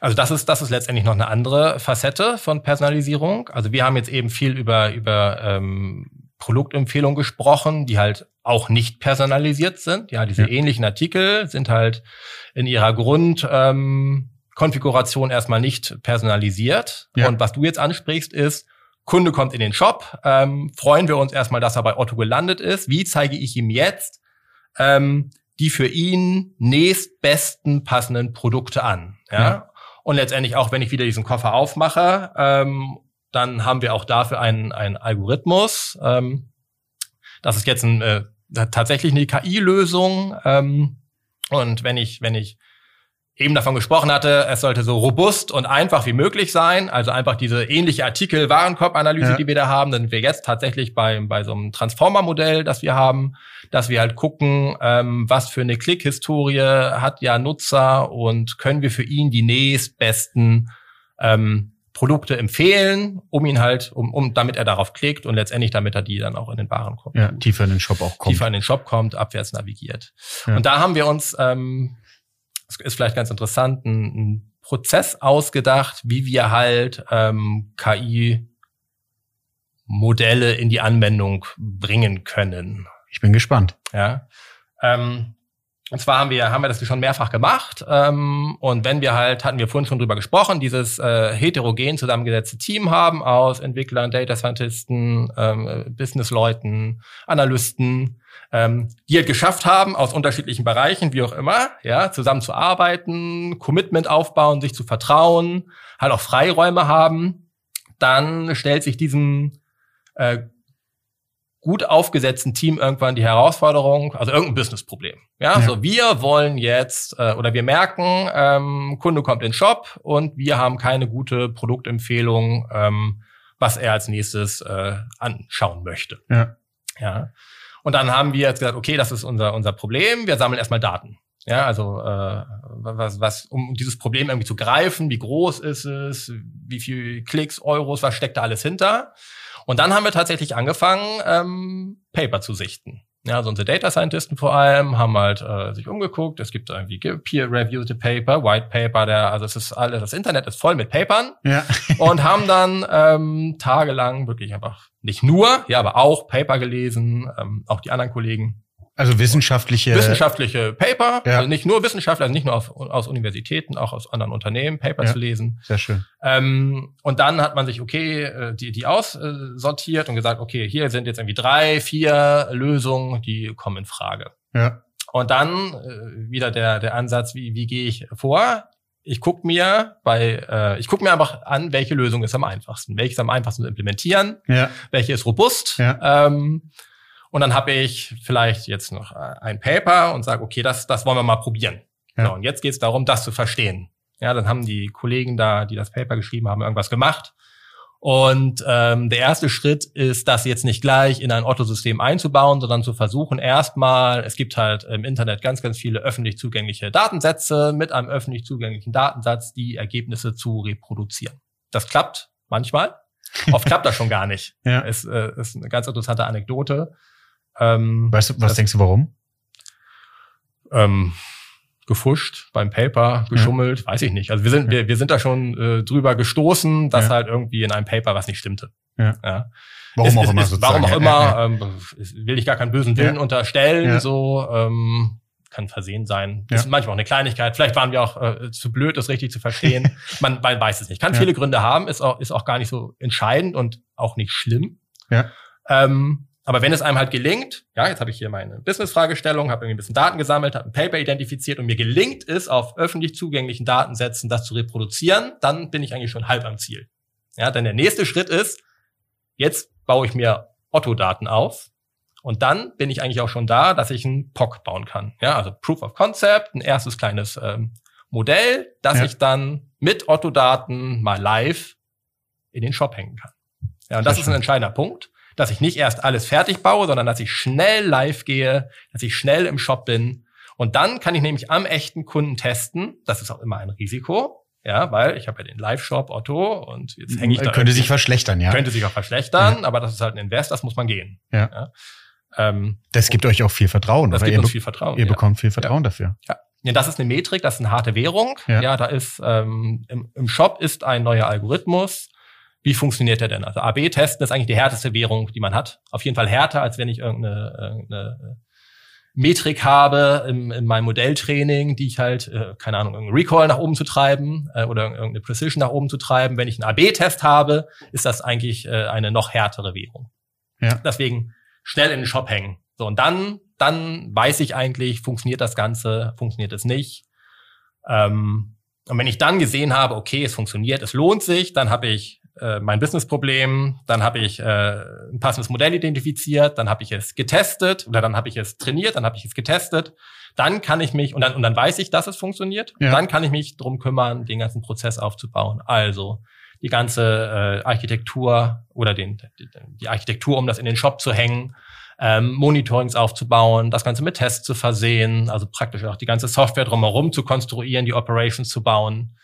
Also das ist, das ist letztendlich noch eine andere Facette von Personalisierung. Also wir haben jetzt eben viel über, über ähm, Produktempfehlungen gesprochen, die halt auch nicht personalisiert sind. Ja, diese ja. ähnlichen Artikel sind halt in ihrer Grundkonfiguration ähm, erstmal nicht personalisiert. Ja. Und was du jetzt ansprichst, ist, Kunde kommt in den Shop, ähm, freuen wir uns erstmal, dass er bei Otto gelandet ist. Wie zeige ich ihm jetzt ähm, die für ihn nächstbesten passenden Produkte an. Ja? ja. Und letztendlich auch, wenn ich wieder diesen Koffer aufmache, ähm, dann haben wir auch dafür einen, einen Algorithmus. Ähm, das ist jetzt ein, äh, tatsächlich eine KI-Lösung. Ähm, und wenn ich, wenn ich eben davon gesprochen hatte, es sollte so robust und einfach wie möglich sein. Also einfach diese ähnliche Artikel-Warenkorb-Analyse, ja. die wir da haben, dann sind wir jetzt tatsächlich bei, bei so einem Transformer-Modell, das wir haben, dass wir halt gucken, ähm, was für eine Klick-Historie hat ja Nutzer und können wir für ihn die nächstbesten ähm, Produkte empfehlen, um ihn halt, um, um damit er darauf klickt und letztendlich damit er die dann auch in den Warenkorb ja, tiefer in den Shop auch kommt. Tiefer in den Shop kommt, abwärts navigiert. Ja. Und da haben wir uns, ähm, ist vielleicht ganz interessant, einen Prozess ausgedacht, wie wir halt ähm, KI Modelle in die Anwendung bringen können. Ich bin gespannt. Ja. Ähm, und zwar haben wir, haben wir das schon mehrfach gemacht. Ähm, und wenn wir halt, hatten wir vorhin schon drüber gesprochen, dieses äh, heterogen zusammengesetzte Team haben aus Entwicklern, Data Scientisten, ähm, Businessleuten, Analysten, ähm, die halt geschafft haben, aus unterschiedlichen Bereichen, wie auch immer, ja, zusammen zu arbeiten, Commitment aufbauen, sich zu vertrauen, halt auch Freiräume haben, dann stellt sich diesem äh, gut aufgesetzten Team irgendwann die Herausforderung, also irgendein Businessproblem. Ja, ja. so wir wollen jetzt äh, oder wir merken, ähm, Kunde kommt in den Shop und wir haben keine gute Produktempfehlung, ähm, was er als nächstes äh, anschauen möchte. Ja. ja. Und dann haben wir jetzt gesagt, okay, das ist unser unser Problem. Wir sammeln erstmal Daten. Ja, also äh, was, was, um dieses Problem irgendwie zu greifen, wie groß ist es, wie viel Klicks, Euros, was steckt da alles hinter? Und dann haben wir tatsächlich angefangen, ähm, Paper zu sichten. Ja, also unsere Data Scientisten vor allem haben halt äh, sich umgeguckt. Es gibt irgendwie peer-reviewed Paper, White Paper, der, also es ist alles, das Internet ist voll mit Papern. Ja. und haben dann ähm, tagelang wirklich einfach nicht nur, ja, aber auch Paper gelesen, ähm, auch die anderen Kollegen also wissenschaftliche wissenschaftliche Paper, ja. also nicht nur Wissenschaftler, also nicht nur auf, aus Universitäten, auch aus anderen Unternehmen Paper ja. zu lesen. Sehr schön. Ähm, und dann hat man sich okay äh, die die aussortiert und gesagt, okay, hier sind jetzt irgendwie drei, vier Lösungen, die kommen in Frage. Ja. Und dann äh, wieder der der Ansatz, wie wie gehe ich vor? Ich guck mir bei äh, ich guck mir einfach an, welche Lösung ist am einfachsten, welche ist am einfachsten zu implementieren, ja. welche ist robust. Ja. Ähm, und dann habe ich vielleicht jetzt noch äh, ein Paper und sage, okay, das, das wollen wir mal probieren. Ja. So, und jetzt geht es darum, das zu verstehen. Ja, dann haben die Kollegen da, die das Paper geschrieben haben, irgendwas gemacht. Und ähm, der erste Schritt ist, das jetzt nicht gleich in ein Otto-System einzubauen, sondern zu versuchen, erstmal, es gibt halt im Internet ganz, ganz viele öffentlich zugängliche Datensätze, mit einem öffentlich zugänglichen Datensatz die Ergebnisse zu reproduzieren. Das klappt manchmal. Oft klappt das schon gar nicht. Ja. Ist, äh, ist eine ganz interessante Anekdote. Ähm, weißt du, was das, denkst du, warum? Ähm, gefuscht beim Paper, geschummelt, ja. weiß ich nicht. Also wir sind, wir, wir sind da schon äh, drüber gestoßen, dass ja. halt irgendwie in einem Paper was nicht stimmte. Ja. ja. Warum es, auch immer ist. Warum auch immer, ähm, will ich gar keinen bösen Willen unterstellen, so ähm, kann versehen sein. Ja. Ist manchmal auch eine Kleinigkeit. Vielleicht waren wir auch äh, zu blöd, das richtig zu verstehen. man, man weiß es nicht. Kann viele Gründe haben, ist auch, ist auch gar nicht so entscheidend und auch nicht schlimm. Ja. Ähm, aber wenn es einem halt gelingt, ja, jetzt habe ich hier meine Business-Fragestellung, habe irgendwie ein bisschen Daten gesammelt, habe ein Paper identifiziert und mir gelingt es, auf öffentlich zugänglichen Datensätzen das zu reproduzieren, dann bin ich eigentlich schon halb am Ziel. Ja, denn der nächste Schritt ist, jetzt baue ich mir Otto-Daten auf und dann bin ich eigentlich auch schon da, dass ich ein POC bauen kann. Ja, also Proof of Concept, ein erstes kleines ähm, Modell, das ja. ich dann mit Otto-Daten mal live in den Shop hängen kann. Ja, und das, das ist ein entscheidender Punkt dass ich nicht erst alles fertig baue, sondern dass ich schnell live gehe, dass ich schnell im Shop bin. Und dann kann ich nämlich am echten Kunden testen. Das ist auch immer ein Risiko. Ja, weil ich habe ja den Live-Shop Otto und jetzt hänge ich da. Könnte sich verschlechtern, ja. Könnte sich auch verschlechtern, ja. aber das ist halt ein Invest, das muss man gehen. Ja. ja. Ähm, das gibt euch auch viel Vertrauen. Das gibt uns viel Vertrauen. Ihr ja. bekommt viel Vertrauen dafür. Ja. Ja, das ist eine Metrik, das ist eine harte Währung. Ja, ja da ist ähm, im, im Shop ist ein neuer Algorithmus, wie funktioniert der denn? Also AB-Testen ist eigentlich die härteste Währung, die man hat. Auf jeden Fall härter, als wenn ich irgendeine, irgendeine Metrik habe in, in meinem Modelltraining, die ich halt, äh, keine Ahnung, irgendeinen Recall nach oben zu treiben äh, oder irgendeine Precision nach oben zu treiben. Wenn ich einen AB-Test habe, ist das eigentlich äh, eine noch härtere Währung. Ja. Deswegen schnell in den Shop hängen. So, und dann, dann weiß ich eigentlich, funktioniert das Ganze, funktioniert es nicht. Ähm, und wenn ich dann gesehen habe, okay, es funktioniert, es lohnt sich, dann habe ich äh, mein Businessproblem, dann habe ich äh, ein passendes Modell identifiziert, dann habe ich es getestet oder dann habe ich es trainiert, dann habe ich es getestet. Dann kann ich mich und dann und dann weiß ich, dass es funktioniert. Ja. Dann kann ich mich drum kümmern, den ganzen Prozess aufzubauen. Also die ganze äh, Architektur oder den, die, die Architektur, um das in den Shop zu hängen, ähm, Monitorings aufzubauen, das Ganze mit Tests zu versehen, also praktisch auch die ganze Software drumherum zu konstruieren, die Operations zu bauen.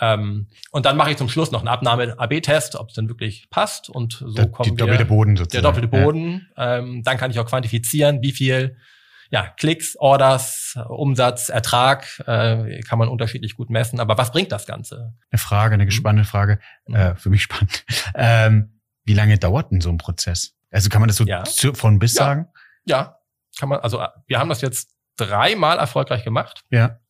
Ähm, und dann mache ich zum Schluss noch einen Abnahme-AB-Test, ob es denn wirklich passt. Und so der, kommen die doppelte Boden sozusagen. Der doppelte Boden. Ja. Ähm, dann kann ich auch quantifizieren, wie viel ja, Klicks, Orders, Umsatz, Ertrag äh, kann man unterschiedlich gut messen. Aber was bringt das Ganze? Eine Frage, eine gespannte mhm. Frage, mhm. äh, für mich spannend. Ähm, wie lange dauert denn so ein Prozess? Also kann man das so ja. von bis ja. sagen? Ja, kann man. Also wir haben das jetzt dreimal erfolgreich gemacht. Ja.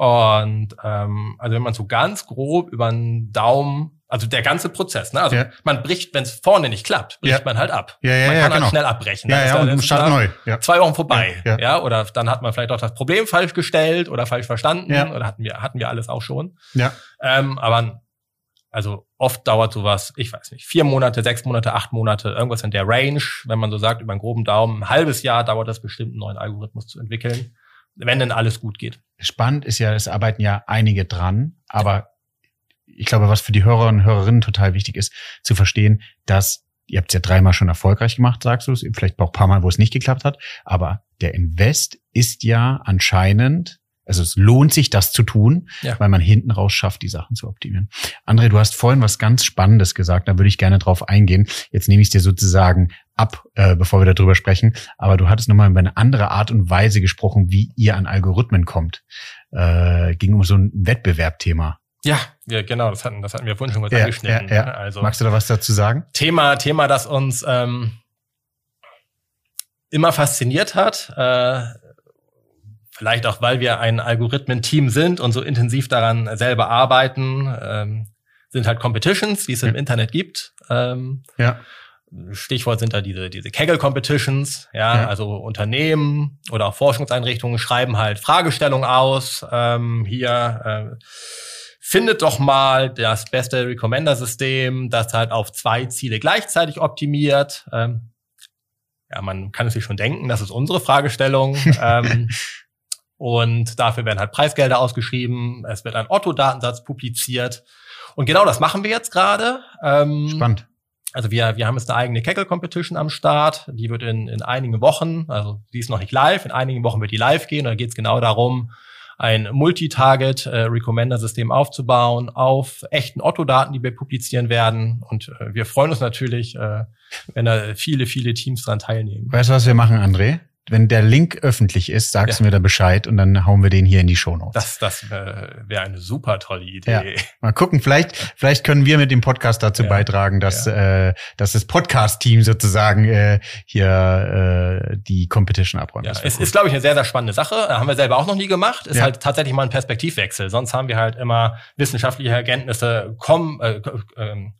Und ähm, also wenn man so ganz grob über einen Daumen, also der ganze Prozess, ne? Also ja. man bricht, wenn es vorne nicht klappt, bricht ja. man halt ab. Ja, ja, man kann halt genau. schnell abbrechen. Ja, ja, und Start neu. Ja. Zwei Wochen vorbei. Ja, ja. Oder dann hat man vielleicht auch das Problem falsch gestellt oder falsch verstanden. Ja. Oder hatten wir, hatten wir alles auch schon. Ja. Ähm, aber also oft dauert sowas, ich weiß nicht, vier Monate, sechs Monate, acht Monate, irgendwas in der Range, wenn man so sagt, über einen groben Daumen, ein halbes Jahr dauert das bestimmt, einen neuen Algorithmus zu entwickeln wenn denn alles gut geht. Spannend ist ja, es arbeiten ja einige dran, aber ich glaube, was für die Hörer und Hörerinnen total wichtig ist, zu verstehen, dass ihr habt es ja dreimal schon erfolgreich gemacht, sagst du es, vielleicht auch ein paar Mal, wo es nicht geklappt hat, aber der Invest ist ja anscheinend also es lohnt sich, das zu tun, ja. weil man hinten raus schafft, die Sachen zu optimieren. André, du hast vorhin was ganz Spannendes gesagt, da würde ich gerne drauf eingehen. Jetzt nehme ich es dir sozusagen ab, äh, bevor wir darüber sprechen. Aber du hattest nochmal über eine andere Art und Weise gesprochen, wie ihr an Algorithmen kommt. Äh, ging um so ein Wettbewerbthema. Ja, ja, genau, das hatten, das hatten wir vorhin schon kurz ja, angeschnitten. Ja, ja. Ne? Also Magst du da was dazu sagen? Thema, Thema, das uns ähm, immer fasziniert hat. Äh, vielleicht auch, weil wir ein Algorithmen-Team sind und so intensiv daran selber arbeiten, ähm, sind halt Competitions, die es im Internet gibt. Ähm, ja. Stichwort sind da diese, diese Kaggle-Competitions, ja, ja, also Unternehmen oder auch Forschungseinrichtungen schreiben halt Fragestellungen aus. Ähm, hier äh, findet doch mal das beste Recommender-System, das halt auf zwei Ziele gleichzeitig optimiert. Ähm, ja, man kann es sich schon denken, das ist unsere Fragestellung. ähm, und dafür werden halt Preisgelder ausgeschrieben. Es wird ein Otto-Datensatz publiziert. Und genau das machen wir jetzt gerade. Ähm, Spannend. Also wir, wir haben jetzt eine eigene Kegel Competition am Start. Die wird in, in einigen Wochen, also die ist noch nicht live, in einigen Wochen wird die live gehen. Und da geht es genau darum, ein Multi-Target äh, aufzubauen auf echten Otto-Daten, die wir publizieren werden. Und äh, wir freuen uns natürlich, äh, wenn da viele, viele Teams dran teilnehmen. Weißt du, was wir machen, André? Wenn der Link öffentlich ist, sagst ja. du mir da Bescheid und dann hauen wir den hier in die Shownotes. Das, das äh, wäre eine super tolle Idee. Ja. Mal gucken, vielleicht, vielleicht können wir mit dem Podcast dazu ja. beitragen, dass, äh, dass das Podcast-Team sozusagen äh, hier äh, die Competition abräumt. Ja, es ist, glaube ich, eine sehr, sehr spannende Sache. Haben wir selber auch noch nie gemacht. Ist halt tatsächlich mal ein Perspektivwechsel. Sonst haben wir halt immer wissenschaftliche Erkenntnisse kommen, äh, äh,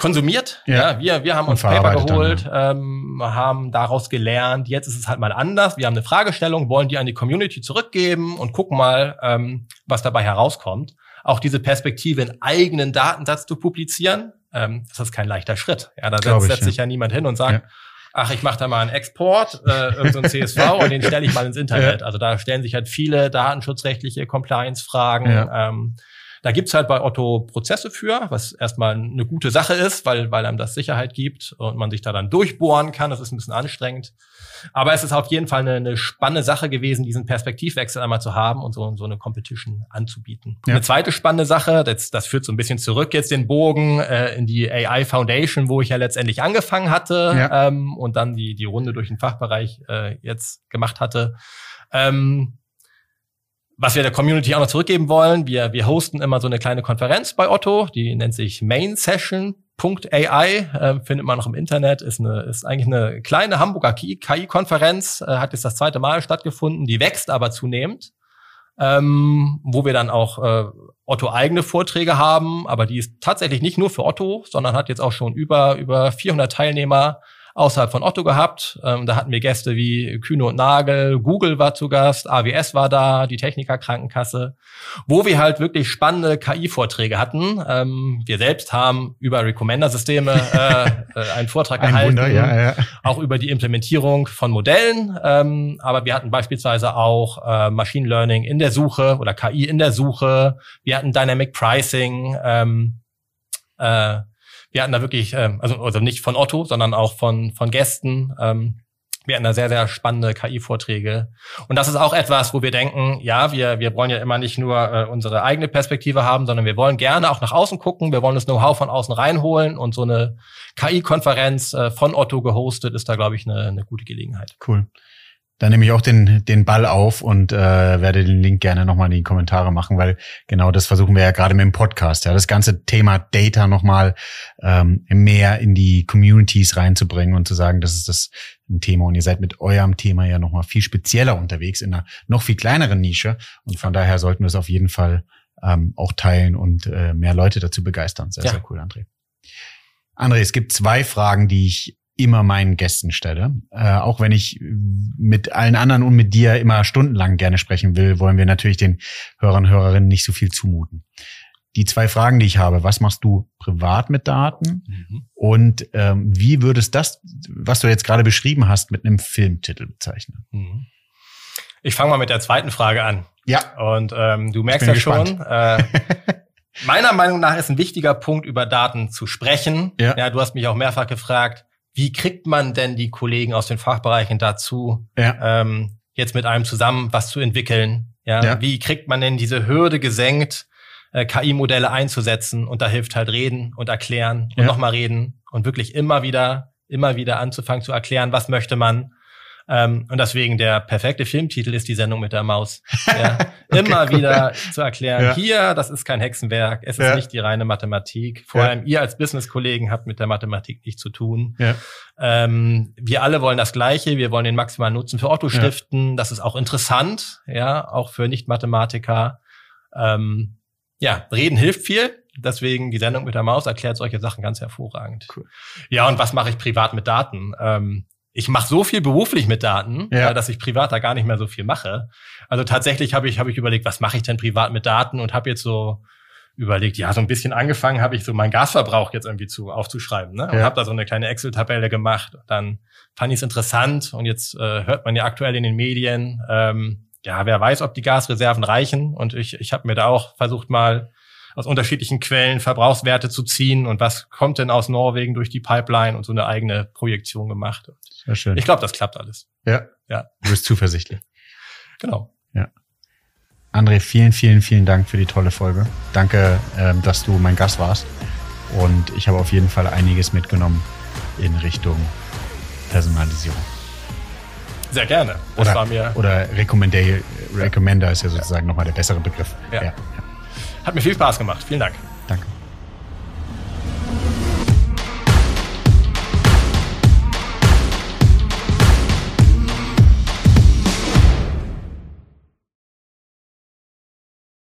konsumiert. Ja. ja. wir, wir haben uns Paper geholt, dann, ja. ähm, haben daraus gelernt. Jetzt ist es halt mal anders. Wir haben eine Fragestellung, wollen die an die Community zurückgeben und gucken mal, ähm, was dabei herauskommt. Auch diese Perspektive, einen eigenen Datensatz zu publizieren, ähm, das ist kein leichter Schritt. Ja, da setzt, setzt sich ja niemand hin und sagt, ach, ich mache da mal einen Export, äh, irgendein so CSV und den stelle ich mal ins Internet. Also da stellen sich halt viele datenschutzrechtliche Compliance-Fragen. Ähm, da gibt's halt bei Otto Prozesse für, was erstmal eine gute Sache ist, weil, weil einem das Sicherheit gibt und man sich da dann durchbohren kann. Das ist ein bisschen anstrengend. Aber es ist auf jeden Fall eine, eine spannende Sache gewesen, diesen Perspektivwechsel einmal zu haben und so, so eine Competition anzubieten. Ja. Eine zweite spannende Sache, das, das führt so ein bisschen zurück jetzt den Bogen äh, in die AI Foundation, wo ich ja letztendlich angefangen hatte ja. ähm, und dann die, die Runde durch den Fachbereich äh, jetzt gemacht hatte. Ähm, was wir der Community auch noch zurückgeben wollen, wir, wir hosten immer so eine kleine Konferenz bei Otto, die nennt sich Main Session. AI äh, findet man noch im Internet, ist, eine, ist eigentlich eine kleine Hamburger KI-Konferenz, äh, hat jetzt das zweite Mal stattgefunden, die wächst aber zunehmend, ähm, wo wir dann auch äh, Otto eigene Vorträge haben, aber die ist tatsächlich nicht nur für Otto, sondern hat jetzt auch schon über, über 400 Teilnehmer außerhalb von Otto gehabt. Ähm, da hatten wir Gäste wie Kühne und Nagel, Google war zu Gast, AWS war da, die Techniker Krankenkasse, wo wir halt wirklich spannende KI-Vorträge hatten. Ähm, wir selbst haben über Recommender-Systeme äh, äh, einen Vortrag Ein gehalten, Wunder, ja, ja. auch über die Implementierung von Modellen. Ähm, aber wir hatten beispielsweise auch äh, Machine Learning in der Suche oder KI in der Suche. Wir hatten Dynamic Pricing. Ähm, äh, wir hatten da wirklich, ähm, also, also nicht von Otto, sondern auch von, von Gästen, ähm, wir hatten da sehr, sehr spannende KI-Vorträge. Und das ist auch etwas, wo wir denken, ja, wir, wir wollen ja immer nicht nur äh, unsere eigene Perspektive haben, sondern wir wollen gerne auch nach außen gucken. Wir wollen das Know-how von außen reinholen. Und so eine KI-Konferenz äh, von Otto gehostet ist da, glaube ich, eine, eine gute Gelegenheit. Cool. Dann nehme ich auch den, den Ball auf und äh, werde den Link gerne nochmal in die Kommentare machen, weil genau das versuchen wir ja gerade mit dem Podcast, ja, das ganze Thema Data nochmal ähm, mehr in die Communities reinzubringen und zu sagen, das ist das ein Thema und ihr seid mit eurem Thema ja nochmal viel spezieller unterwegs in einer noch viel kleineren Nische und von daher sollten wir es auf jeden Fall ähm, auch teilen und äh, mehr Leute dazu begeistern. Sehr, ja. sehr cool, André. André, es gibt zwei Fragen, die ich immer meinen Gästen stelle. Äh, auch wenn ich mit allen anderen und mit dir immer stundenlang gerne sprechen will, wollen wir natürlich den Hörern und Hörerinnen nicht so viel zumuten. Die zwei Fragen, die ich habe, was machst du privat mit Daten mhm. und ähm, wie würdest das, was du jetzt gerade beschrieben hast, mit einem Filmtitel bezeichnen? Mhm. Ich fange mal mit der zweiten Frage an. Ja. Und ähm, du merkst ja gespannt. schon, äh, meiner Meinung nach ist ein wichtiger Punkt, über Daten zu sprechen. Ja. ja, du hast mich auch mehrfach gefragt, wie kriegt man denn die Kollegen aus den Fachbereichen dazu, ja. ähm, jetzt mit einem zusammen was zu entwickeln? Ja? ja. Wie kriegt man denn diese Hürde gesenkt, äh, KI-Modelle einzusetzen? Und da hilft halt reden und erklären und ja. nochmal reden und wirklich immer wieder, immer wieder anzufangen zu erklären, was möchte man, ähm, und deswegen der perfekte Filmtitel ist die Sendung mit der Maus. Ja, okay, immer cool. wieder zu erklären, ja. hier, das ist kein Hexenwerk, es ist ja. nicht die reine Mathematik. Vor allem ihr als Business-Kollegen habt mit der Mathematik nichts zu tun. Ähm, wir alle wollen das Gleiche, wir wollen den maximalen Nutzen für Otto stiften. Das ist auch interessant, ja, auch für Nicht-Mathematiker. Ähm, ja, reden hilft viel. Deswegen die Sendung mit der Maus erklärt solche Sachen ganz hervorragend. Cool. Ja, und was mache ich privat mit Daten? Ähm, ich mache so viel beruflich mit Daten, ja. dass ich privat da gar nicht mehr so viel mache. Also tatsächlich habe ich, hab ich überlegt, was mache ich denn privat mit Daten und habe jetzt so überlegt, ja, so ein bisschen angefangen habe ich so meinen Gasverbrauch jetzt irgendwie zu aufzuschreiben, ne? Und ja. habe da so eine kleine Excel-Tabelle gemacht. Dann fand ich es interessant und jetzt äh, hört man ja aktuell in den Medien, ähm, ja, wer weiß, ob die Gasreserven reichen. Und ich, ich habe mir da auch versucht mal aus unterschiedlichen Quellen Verbrauchswerte zu ziehen und was kommt denn aus Norwegen durch die Pipeline und so eine eigene Projektion gemacht. Sehr schön. Ich glaube, das klappt alles. Ja. Ja. Du bist zuversichtlich. Genau. Ja. André, vielen, vielen, vielen Dank für die tolle Folge. Danke, ähm, dass du mein Gast warst. Und ich habe auf jeden Fall einiges mitgenommen in Richtung Personalisierung. Sehr gerne. Das oder, war mir oder Recommender, Recommender ist ja sozusagen ja. nochmal der bessere Begriff. Ja. ja. Hat mir viel Spaß gemacht. Vielen Dank. Danke.